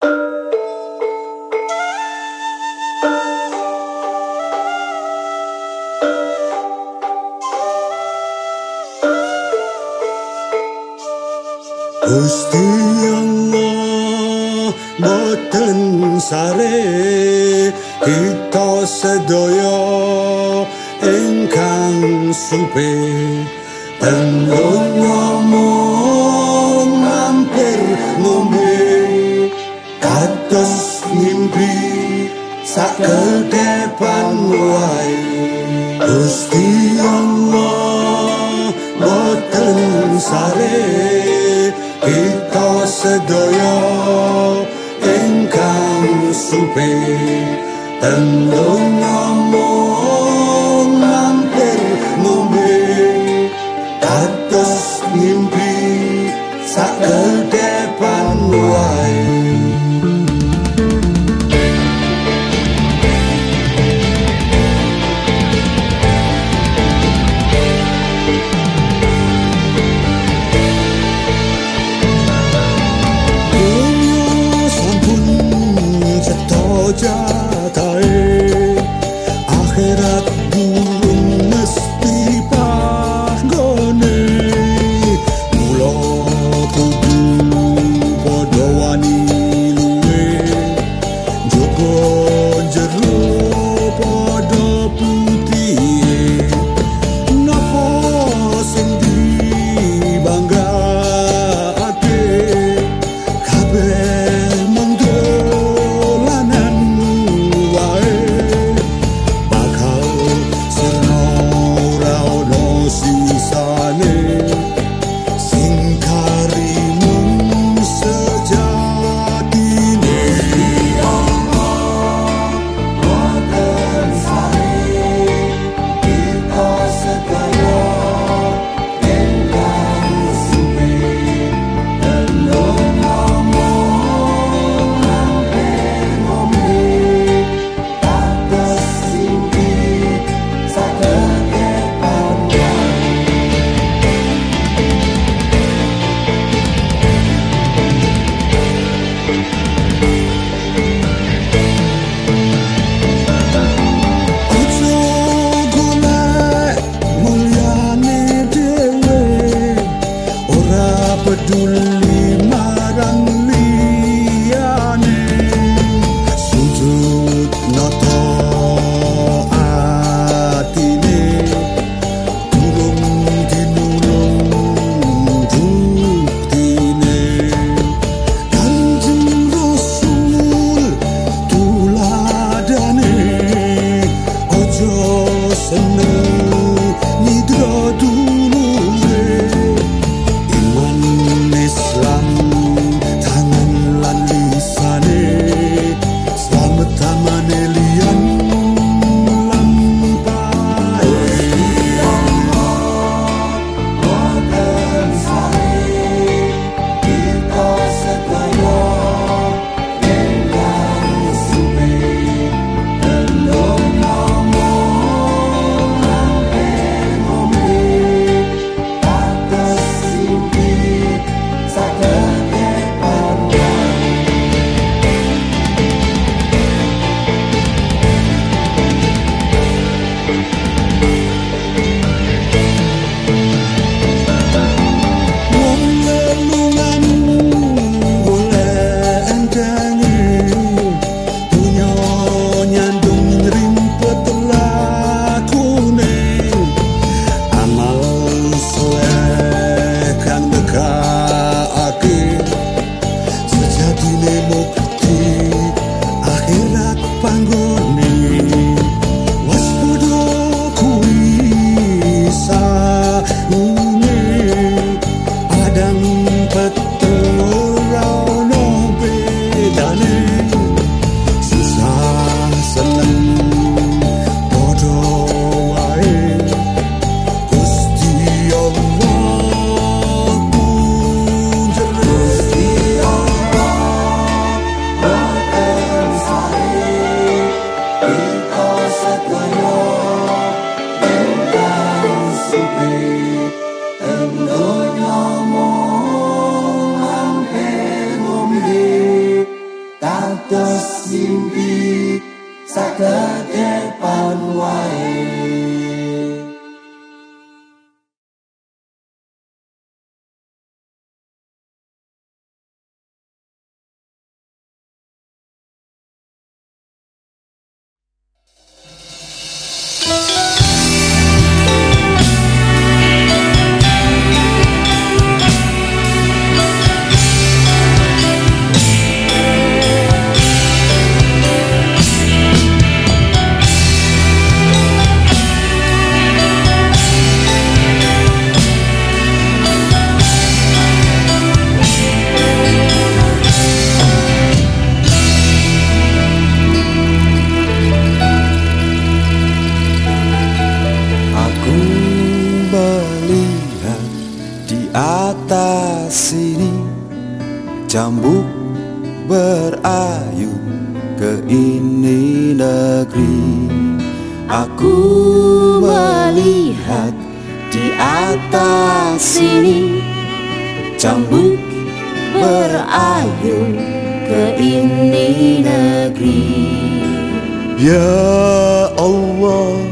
Gusti Allah boten sare kita sedaya ingkang supe ngomong sak kedepan wae Gusti Allah boten sare kita sedaya ingkang supe tendung ngomong 家。Ke ini negeri. Aku melihat di atas sini Cambuk berayun ke ini negeri. Ya Allah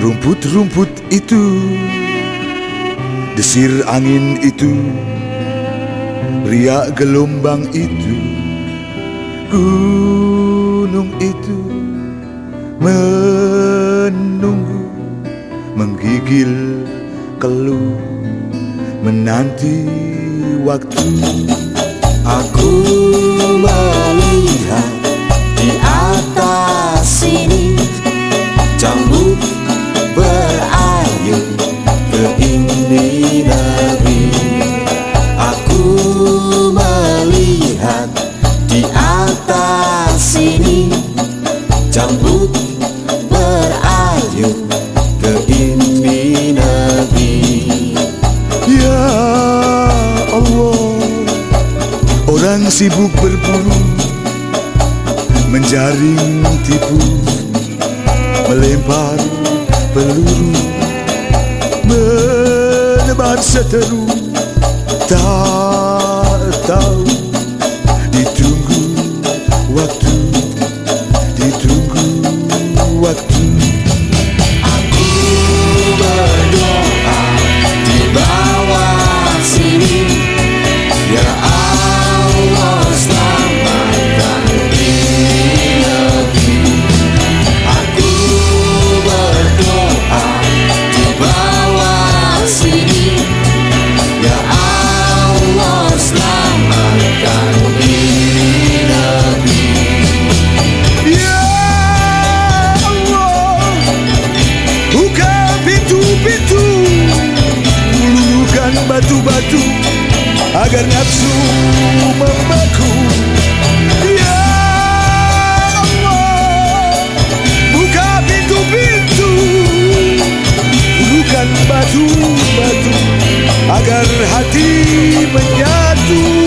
Rumput-rumput itu Desir angin itu Riak gelombang itu Gunung itu Menunggu Menggigil keluh Menanti waktu. Aku melihat di atas sini Cambuk berayun ke Melempar peluru Menebar seteru. Tak agar nafsu membaku Ya Allah buka pintu-pintu. Bukan batu-batu. Agar hati menyatu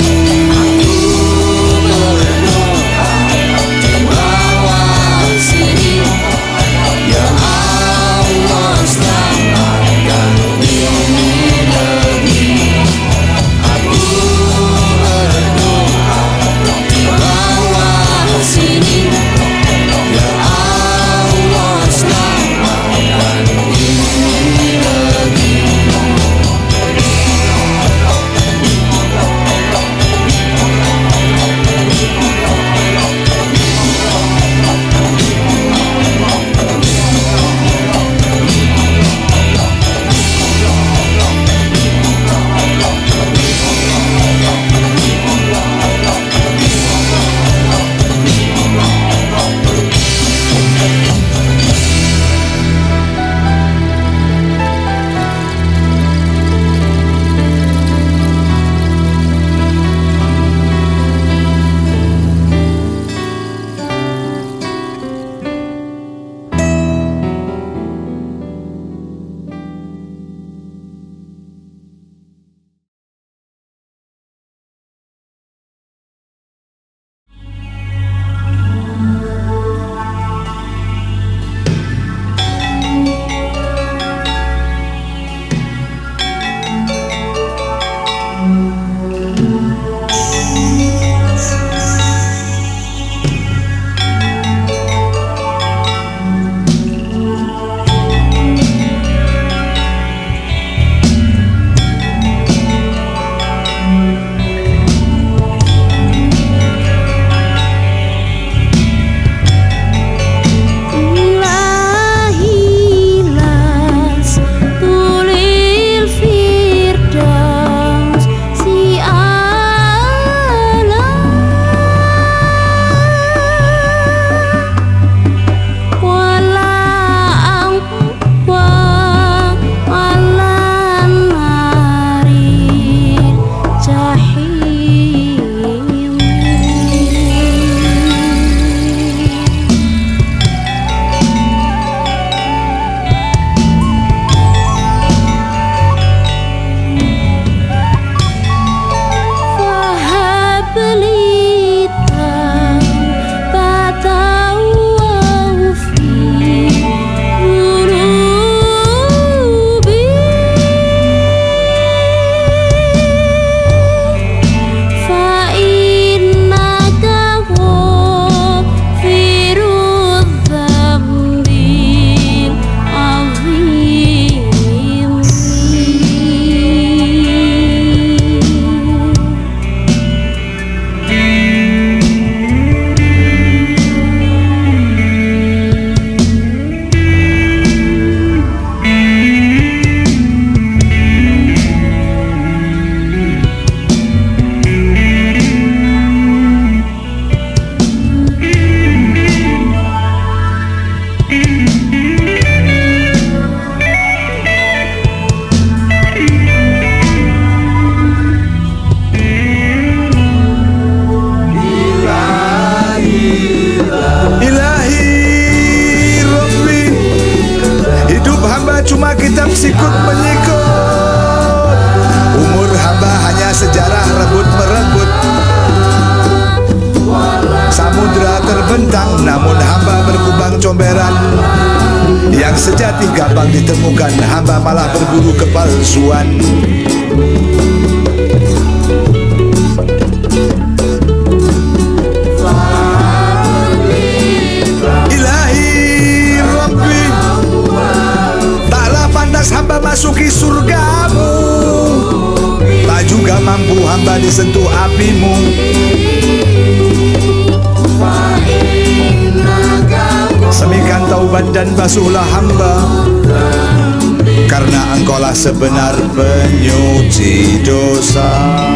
cuma kitab sikut menyikut. Umur hamba hanya sejarah rebut merebut. Samudra terbentang namun hamba berkubang comberan. Yang sejati gampang ditemukan hamba malah berburu kepalsuan hamba disentuh apimu. Semikan taubat dan basuhlah hamba. Karena engkaulah sebenar penyuci dosa